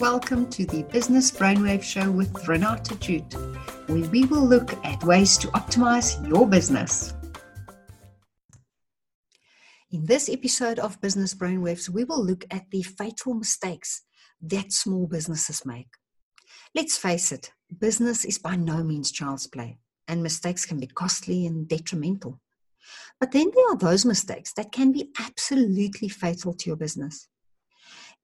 welcome to the Business Brainwave Show with Renata Jute, where we will look at ways to optimize your business. In this episode of Business Brainwaves, we will look at the fatal mistakes that small businesses make. Let's face it, business is by no means child's play, and mistakes can be costly and detrimental. But then there are those mistakes that can be absolutely fatal to your business.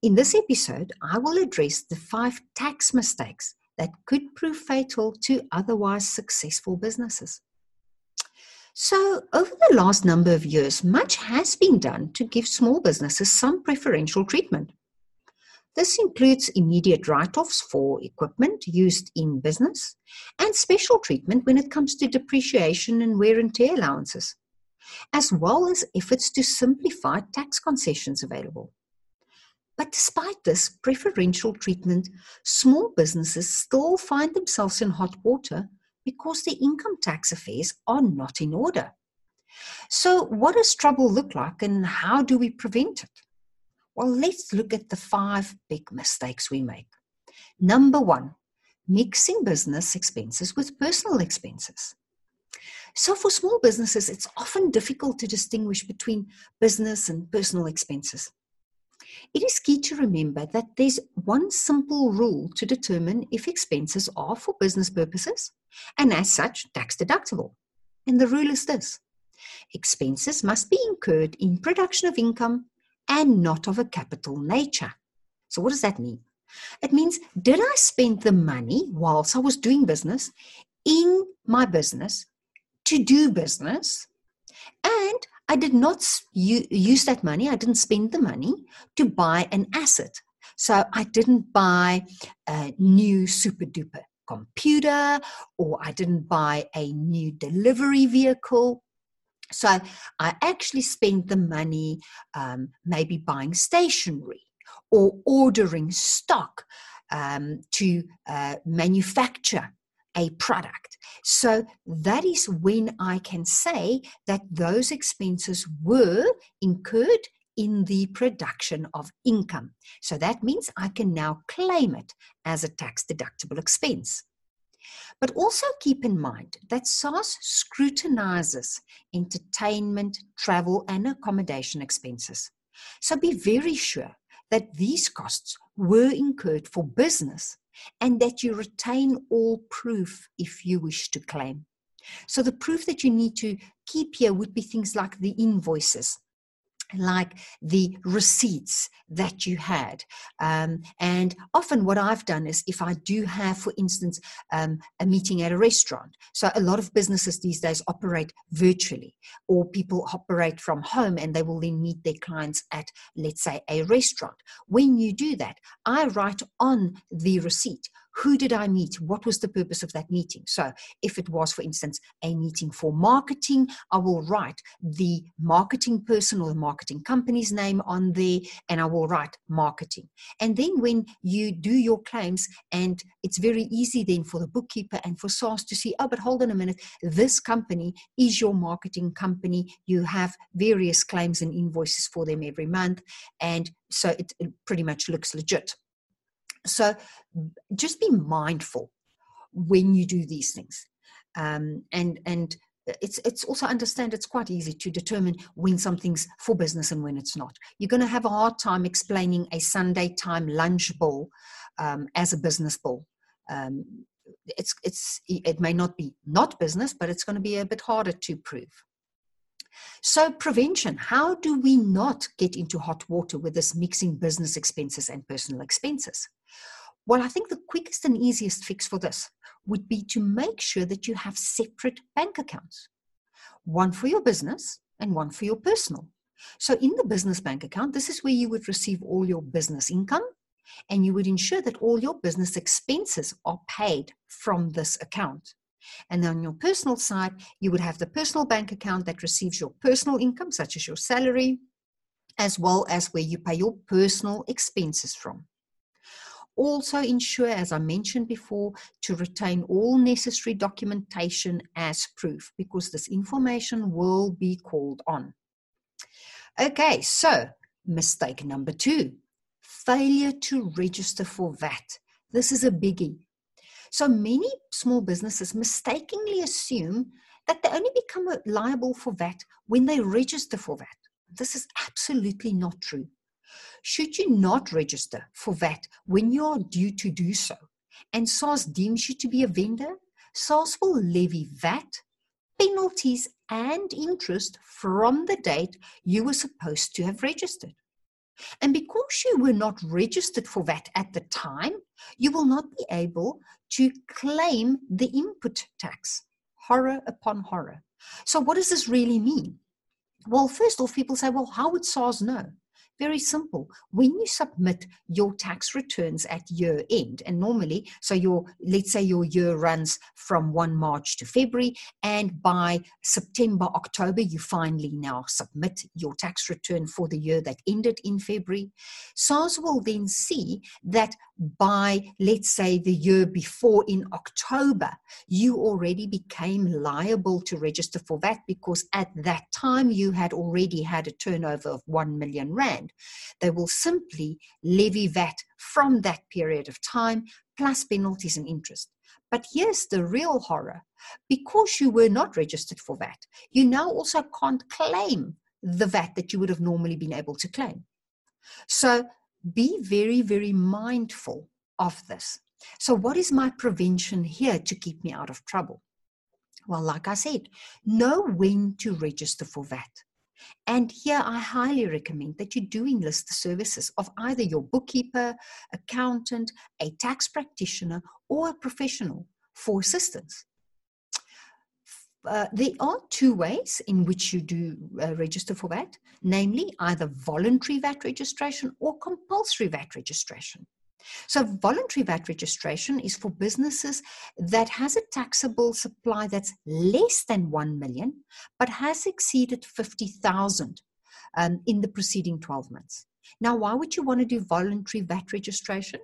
In this episode, I will address the five tax mistakes that could prove fatal to otherwise successful businesses. So, over the last number of years, much has been done to give small businesses some preferential treatment. This includes immediate write offs for equipment used in business and special treatment when it comes to depreciation and wear and tear allowances, as well as efforts to simplify tax concessions available. But despite this preferential treatment, small businesses still find themselves in hot water because the income tax affairs are not in order. So, what does trouble look like and how do we prevent it? Well, let's look at the five big mistakes we make. Number one, mixing business expenses with personal expenses. So, for small businesses, it's often difficult to distinguish between business and personal expenses. It is key to remember that there's one simple rule to determine if expenses are for business purposes and, as such, tax deductible. And the rule is this expenses must be incurred in production of income and not of a capital nature. So, what does that mean? It means, did I spend the money whilst I was doing business in my business to do business? And I did not use that money, I didn't spend the money to buy an asset. So I didn't buy a new super duper computer or I didn't buy a new delivery vehicle. So I actually spent the money um, maybe buying stationery or ordering stock um, to uh, manufacture a product. So that is when I can say that those expenses were incurred in the production of income. So that means I can now claim it as a tax deductible expense. But also keep in mind that SARS scrutinizes entertainment, travel, and accommodation expenses. So be very sure that these costs were incurred for business and that you retain all proof if you wish to claim. So, the proof that you need to keep here would be things like the invoices, like the receipts that you had. Um, and often, what I've done is if I do have, for instance, um, a meeting at a restaurant, so a lot of businesses these days operate virtually, or people operate from home and they will then meet their clients at, let's say, a restaurant. When you do that, I write on the receipt who did I meet? What was the purpose of that meeting? So, if it was, for instance, a meeting for marketing, I will write the marketing person or the marketing company's name on there and I will write marketing. And then when you do your claims, and it's very easy then for the bookkeeper and for SARS to see, oh, but hold on a minute, this company is your marketing company. You have various claims and invoices for them every month. And so it, it pretty much looks legit. So just be mindful when you do these things. Um, and and it's it's also understand it's quite easy to determine when something's for business and when it's not. You're going to have a hard time explaining a Sunday time lunch bill um, as a business bill. Um, it's it's it may not be not business, but it's going to be a bit harder to prove. So, prevention how do we not get into hot water with this mixing business expenses and personal expenses? Well, I think the quickest and easiest fix for this would be to make sure that you have separate bank accounts one for your business and one for your personal. So, in the business bank account, this is where you would receive all your business income and you would ensure that all your business expenses are paid from this account. And on your personal side, you would have the personal bank account that receives your personal income, such as your salary, as well as where you pay your personal expenses from. Also, ensure, as I mentioned before, to retain all necessary documentation as proof because this information will be called on. Okay, so mistake number two failure to register for VAT. This is a biggie. So many small businesses mistakenly assume that they only become liable for VAT when they register for VAT. This is absolutely not true. Should you not register for VAT when you are due to do so, and SARS deems you to be a vendor, SARS will levy VAT, penalties, and interest from the date you were supposed to have registered. And because you were not registered for VAT at the time, you will not be able to claim the input tax. Horror upon horror. So, what does this really mean? Well, first off, people say, well, how would SARS know? Very simple. When you submit your tax returns at year end, and normally, so your let's say your year runs from 1 March to February, and by September, October, you finally now submit your tax return for the year that ended in February. SARS will then see that by let's say the year before in October, you already became liable to register for VAT because at that time you had already had a turnover of 1 million Rand. They will simply levy VAT from that period of time, plus penalties and interest. But here's the real horror because you were not registered for VAT, you now also can't claim the VAT that you would have normally been able to claim. So be very, very mindful of this. So, what is my prevention here to keep me out of trouble? Well, like I said, know when to register for VAT. And here I highly recommend that you do enlist the services of either your bookkeeper, accountant, a tax practitioner, or a professional for assistance. Uh, there are two ways in which you do uh, register for VAT, namely either voluntary VAT registration or compulsory VAT registration. So voluntary VAT registration is for businesses that has a taxable supply that's less than 1 million but has exceeded 50,000 um, in the preceding 12 months. Now, why would you want to do voluntary VAT registration?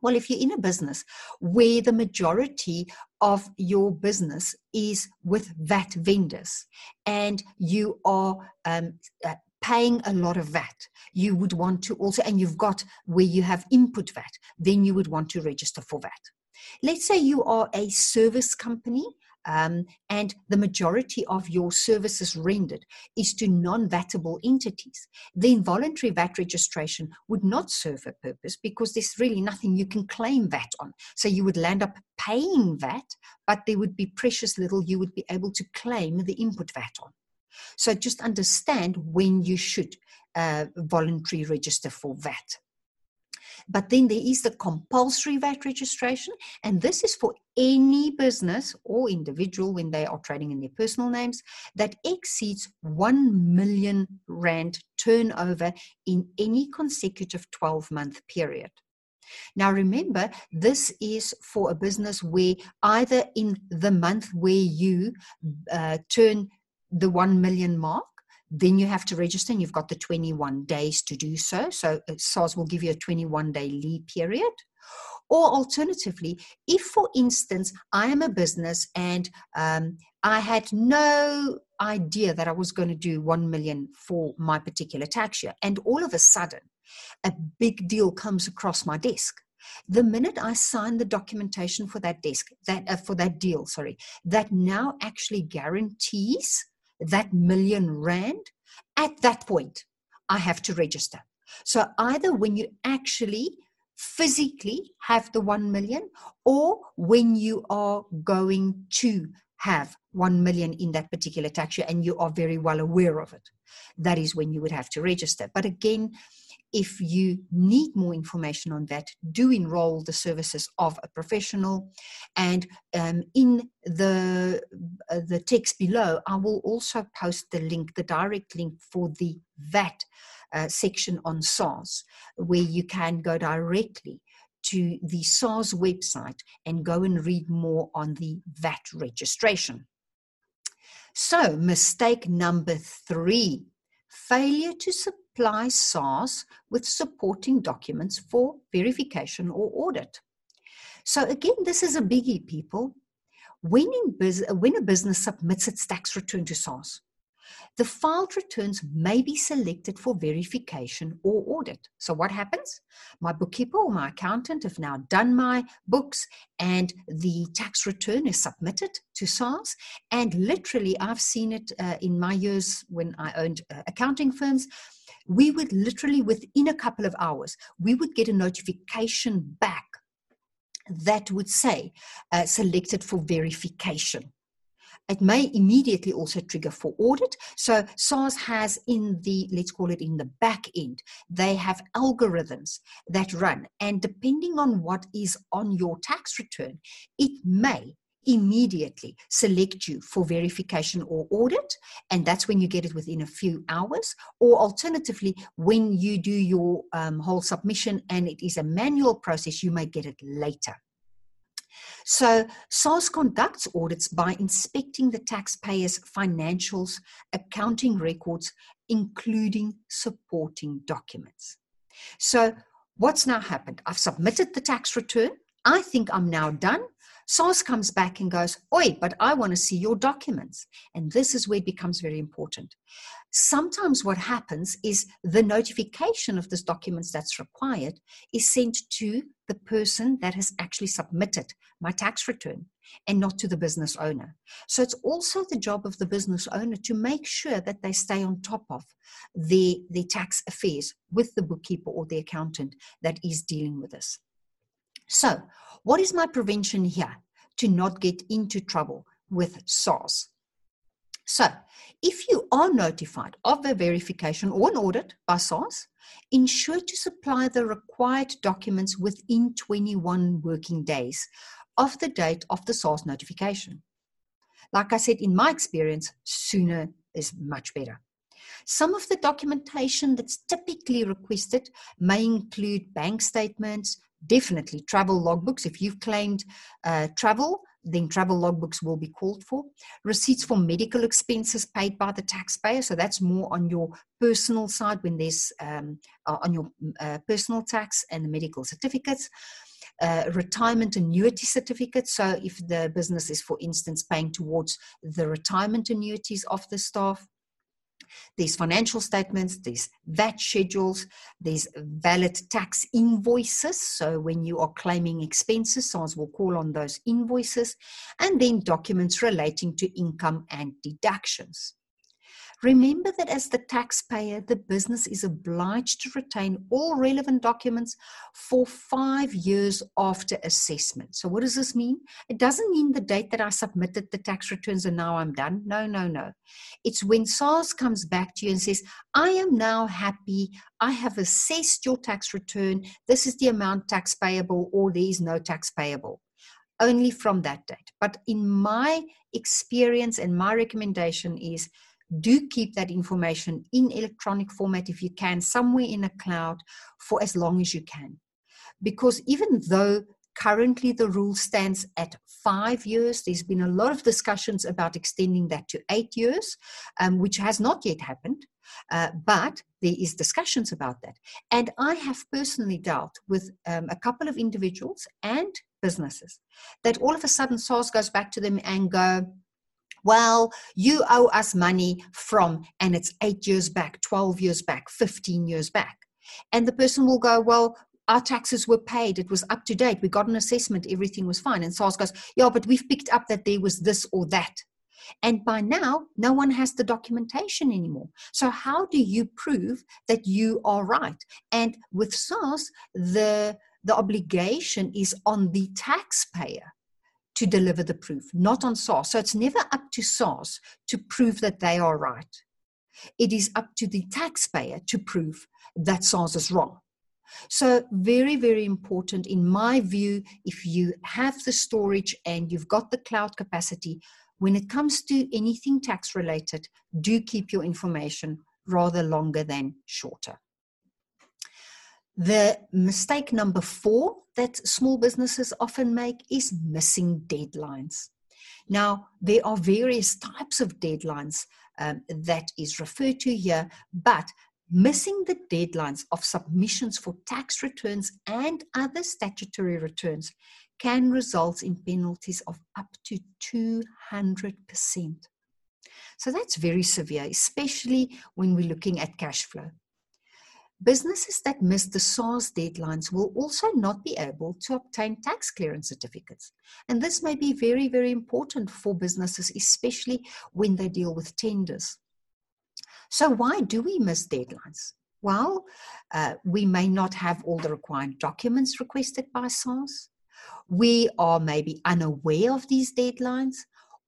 Well, if you're in a business where the majority of your business is with VAT vendors and you are um, uh, paying a lot of VAT, you would want to also, and you've got where you have input VAT, then you would want to register for VAT. Let's say you are a service company um, and the majority of your services rendered is to non vatable entities, then voluntary VAT registration would not serve a purpose because there's really nothing you can claim VAT on. So you would land up paying VAT, but there would be precious little you would be able to claim the input VAT on. So just understand when you should uh, voluntarily register for VAT. But then there is the compulsory VAT registration, and this is for any business or individual when they are trading in their personal names that exceeds 1 million Rand turnover in any consecutive 12 month period. Now, remember, this is for a business where either in the month where you uh, turn the 1 million mark, then you have to register and you've got the 21 days to do so. So uh, SARS will give you a 21 day lead period. Or alternatively, if for instance, I am a business and um, I had no idea that I was going to do 1 million for my particular tax year, and all of a sudden, a big deal comes across my desk. The minute I sign the documentation for that desk, that uh, for that deal, sorry, that now actually guarantees that million rand, at that point, I have to register. So either when you actually physically have the 1 million or when you are going to have 1 million in that particular tax year and you are very well aware of it that is when you would have to register but again if you need more information on that, do enroll the services of a professional. And um, in the uh, the text below, I will also post the link, the direct link for the VAT uh, section on SARS, where you can go directly to the SARS website and go and read more on the VAT registration. So, mistake number three failure to supply SARS with supporting documents for verification or audit. So again, this is a biggie, people. When, bus- when a business submits its tax return to SARS, the filed returns may be selected for verification or audit. So, what happens? My bookkeeper or my accountant have now done my books, and the tax return is submitted to SARS. And literally, I've seen it uh, in my years when I owned uh, accounting firms. We would literally, within a couple of hours, we would get a notification back that would say uh, selected for verification it may immediately also trigger for audit. So SARS has in the, let's call it in the back end, they have algorithms that run. And depending on what is on your tax return, it may immediately select you for verification or audit and that's when you get it within a few hours or alternatively when you do your um, whole submission and it is a manual process you may get it later so, SARS conducts audits by inspecting the taxpayer's financials, accounting records, including supporting documents. So, what's now happened? I've submitted the tax return. I think I'm now done. SARS comes back and goes, Oi, but I want to see your documents. And this is where it becomes very important. Sometimes what happens is the notification of this documents that's required is sent to the person that has actually submitted my tax return and not to the business owner. So it's also the job of the business owner to make sure that they stay on top of the, the tax affairs with the bookkeeper or the accountant that is dealing with this. So, what is my prevention here to not get into trouble with SARS? So, if you are notified of a verification or an audit by SARS, ensure to supply the required documents within 21 working days of the date of the SARS notification. Like I said, in my experience, sooner is much better. Some of the documentation that's typically requested may include bank statements, definitely travel logbooks. If you've claimed uh, travel, then travel logbooks will be called for. Receipts for medical expenses paid by the taxpayer. So that's more on your personal side when there's um, uh, on your uh, personal tax and the medical certificates. Uh, retirement annuity certificates. So, if the business is, for instance, paying towards the retirement annuities of the staff, there's financial statements, these VAT schedules, these valid tax invoices. So when you are claiming expenses, SARS will call on those invoices, and then documents relating to income and deductions. Remember that as the taxpayer, the business is obliged to retain all relevant documents for five years after assessment. So, what does this mean? It doesn't mean the date that I submitted the tax returns and now I'm done. No, no, no. It's when SARS comes back to you and says, I am now happy. I have assessed your tax return. This is the amount tax payable, or there is no tax payable only from that date. But in my experience and my recommendation is do keep that information in electronic format if you can, somewhere in a cloud for as long as you can. Because even though currently the rule stands at five years, there's been a lot of discussions about extending that to eight years, um, which has not yet happened. Uh, but there is discussions about that and i have personally dealt with um, a couple of individuals and businesses that all of a sudden SARS goes back to them and go well, you owe us money from, and it's eight years back, 12 years back, 15 years back. And the person will go, well, our taxes were paid. It was up to date. We got an assessment. Everything was fine. And SARS goes, yeah, but we've picked up that there was this or that. And by now, no one has the documentation anymore. So, how do you prove that you are right? And with SARS, the, the obligation is on the taxpayer to deliver the proof, not on SARS. So it's never up to SARS to prove that they are right. It is up to the taxpayer to prove that SARS is wrong. So, very, very important in my view, if you have the storage and you've got the cloud capacity, when it comes to anything tax related, do keep your information rather longer than shorter. The mistake number four that small businesses often make is missing deadlines. Now, there are various types of deadlines um, that is referred to here, but missing the deadlines of submissions for tax returns and other statutory returns can result in penalties of up to 200%. So that's very severe, especially when we're looking at cash flow. Businesses that miss the SARS deadlines will also not be able to obtain tax clearance certificates. And this may be very, very important for businesses, especially when they deal with tenders. So, why do we miss deadlines? Well, uh, we may not have all the required documents requested by SARS. We are maybe unaware of these deadlines,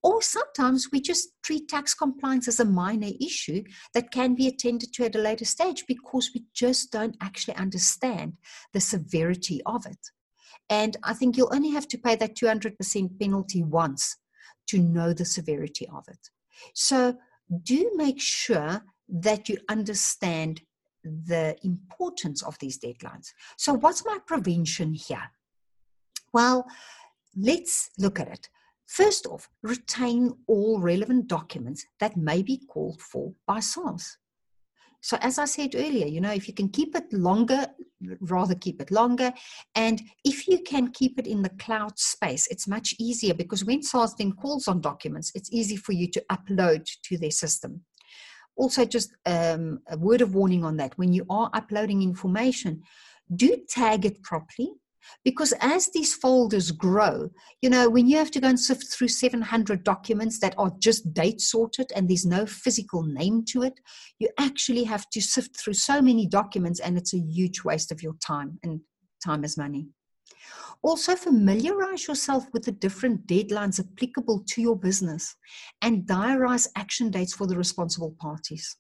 or sometimes we just treat tax compliance as a minor issue that can be attended to at a later stage because we just don't actually understand the severity of it. And I think you'll only have to pay that 200% penalty once to know the severity of it. So do make sure that you understand the importance of these deadlines. So, what's my prevention here? Well, let's look at it. First off, retain all relevant documents that may be called for by SARS. So, as I said earlier, you know, if you can keep it longer, rather keep it longer. And if you can keep it in the cloud space, it's much easier because when SARS then calls on documents, it's easy for you to upload to their system. Also, just um, a word of warning on that when you are uploading information, do tag it properly because as these folders grow, you know, when you have to go and sift through 700 documents that are just date sorted and there's no physical name to it, you actually have to sift through so many documents and it's a huge waste of your time and time is money. Also, familiarize yourself with the different deadlines applicable to your business and diarize action dates for the responsible parties.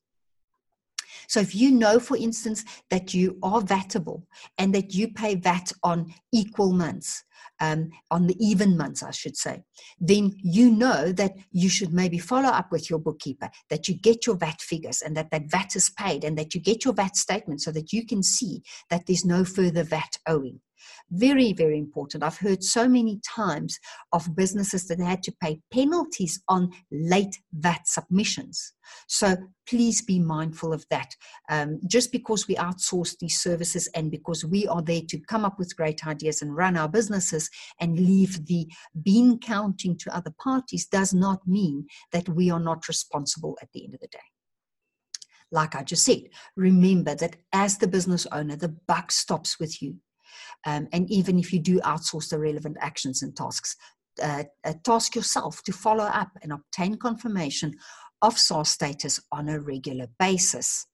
So if you know, for instance, that you are VATable and that you pay VAT on equal months, um, on the even months, I should say, then you know that you should maybe follow up with your bookkeeper, that you get your VAT figures and that that VAT is paid and that you get your VAT statement so that you can see that there's no further VAT owing. Very, very important. I've heard so many times of businesses that had to pay penalties on late VAT submissions. So please be mindful of that. Um, just because we outsource these services and because we are there to come up with great ideas and run our businesses and leave the bean counting to other parties does not mean that we are not responsible at the end of the day like I just said, remember that as the business owner, the buck stops with you. Um, and even if you do outsource the relevant actions and tasks, uh, uh, task yourself to follow up and obtain confirmation of SARS status on a regular basis.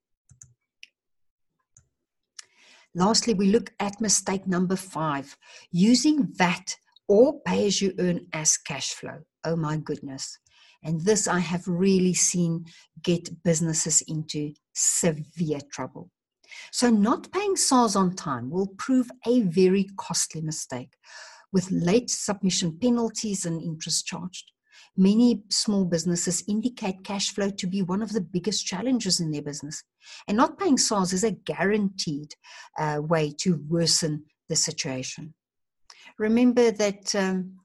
Lastly, we look at mistake number five using VAT or pay as you earn as cash flow. Oh my goodness. And this I have really seen get businesses into severe trouble. So, not paying SARS on time will prove a very costly mistake with late submission penalties and interest charged. Many small businesses indicate cash flow to be one of the biggest challenges in their business. And not paying SARS is a guaranteed uh, way to worsen the situation. Remember that, um,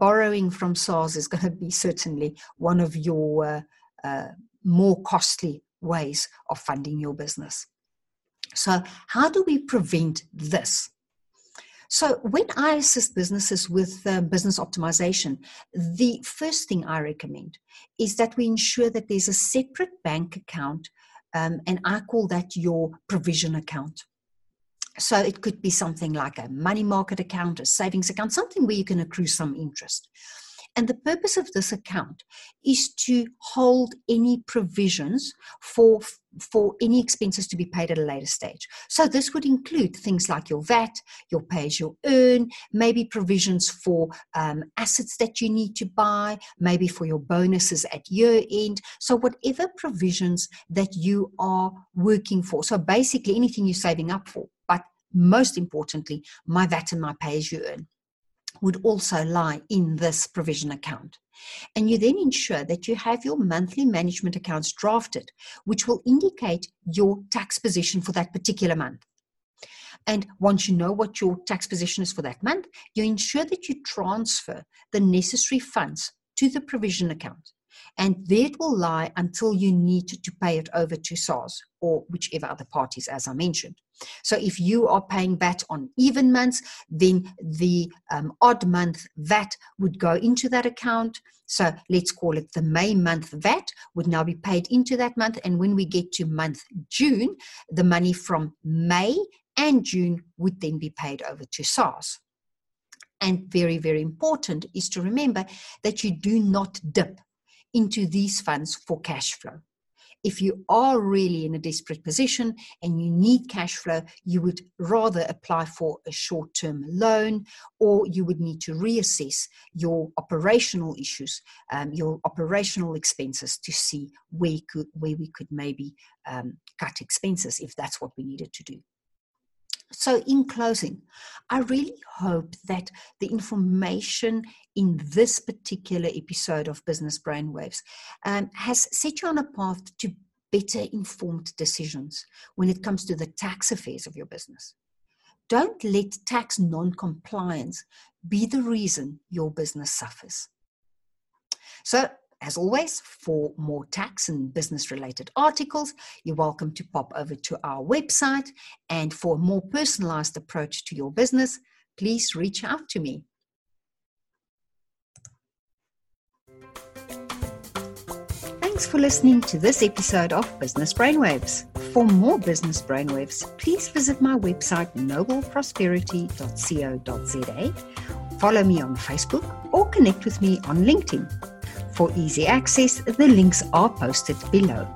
borrowing from SARS is going to be certainly one of your uh, uh, more costly ways of funding your business. So, how do we prevent this? So, when I assist businesses with uh, business optimization, the first thing I recommend is that we ensure that there's a separate bank account, um, and I call that your provision account. So, it could be something like a money market account, a savings account, something where you can accrue some interest. And the purpose of this account is to hold any provisions for for any expenses to be paid at a later stage. So this would include things like your VAT, your pay as you earn, maybe provisions for um, assets that you need to buy, maybe for your bonuses at year end. So whatever provisions that you are working for. So basically anything you're saving up for, but most importantly, my VAT and my pay as you earn would also lie in this provision account. And you then ensure that you have your monthly management accounts drafted, which will indicate your tax position for that particular month. And once you know what your tax position is for that month, you ensure that you transfer the necessary funds to the provision account. And there it will lie until you need to pay it over to SARS or whichever other parties, as I mentioned. So if you are paying VAT on even months, then the um, odd month VAT would go into that account. So let's call it the May month VAT would now be paid into that month. And when we get to month June, the money from May and June would then be paid over to SARS. And very, very important is to remember that you do not dip into these funds for cash flow if you are really in a desperate position and you need cash flow, you would rather apply for a short term loan or you would need to reassess your operational issues, um, your operational expenses to see where, could, where we could maybe um, cut expenses if that's what we needed to do. So, in closing, I really hope that the information in this particular episode of Business Brainwaves um, has set you on a path to better informed decisions when it comes to the tax affairs of your business. Don't let tax non compliance be the reason your business suffers. So, as always, for more tax and business related articles, you're welcome to pop over to our website. And for a more personalized approach to your business, please reach out to me. Thanks for listening to this episode of Business Brainwaves. For more Business Brainwaves, please visit my website nobleprosperity.co.za, follow me on Facebook, or connect with me on LinkedIn. For easy access, the links are posted below.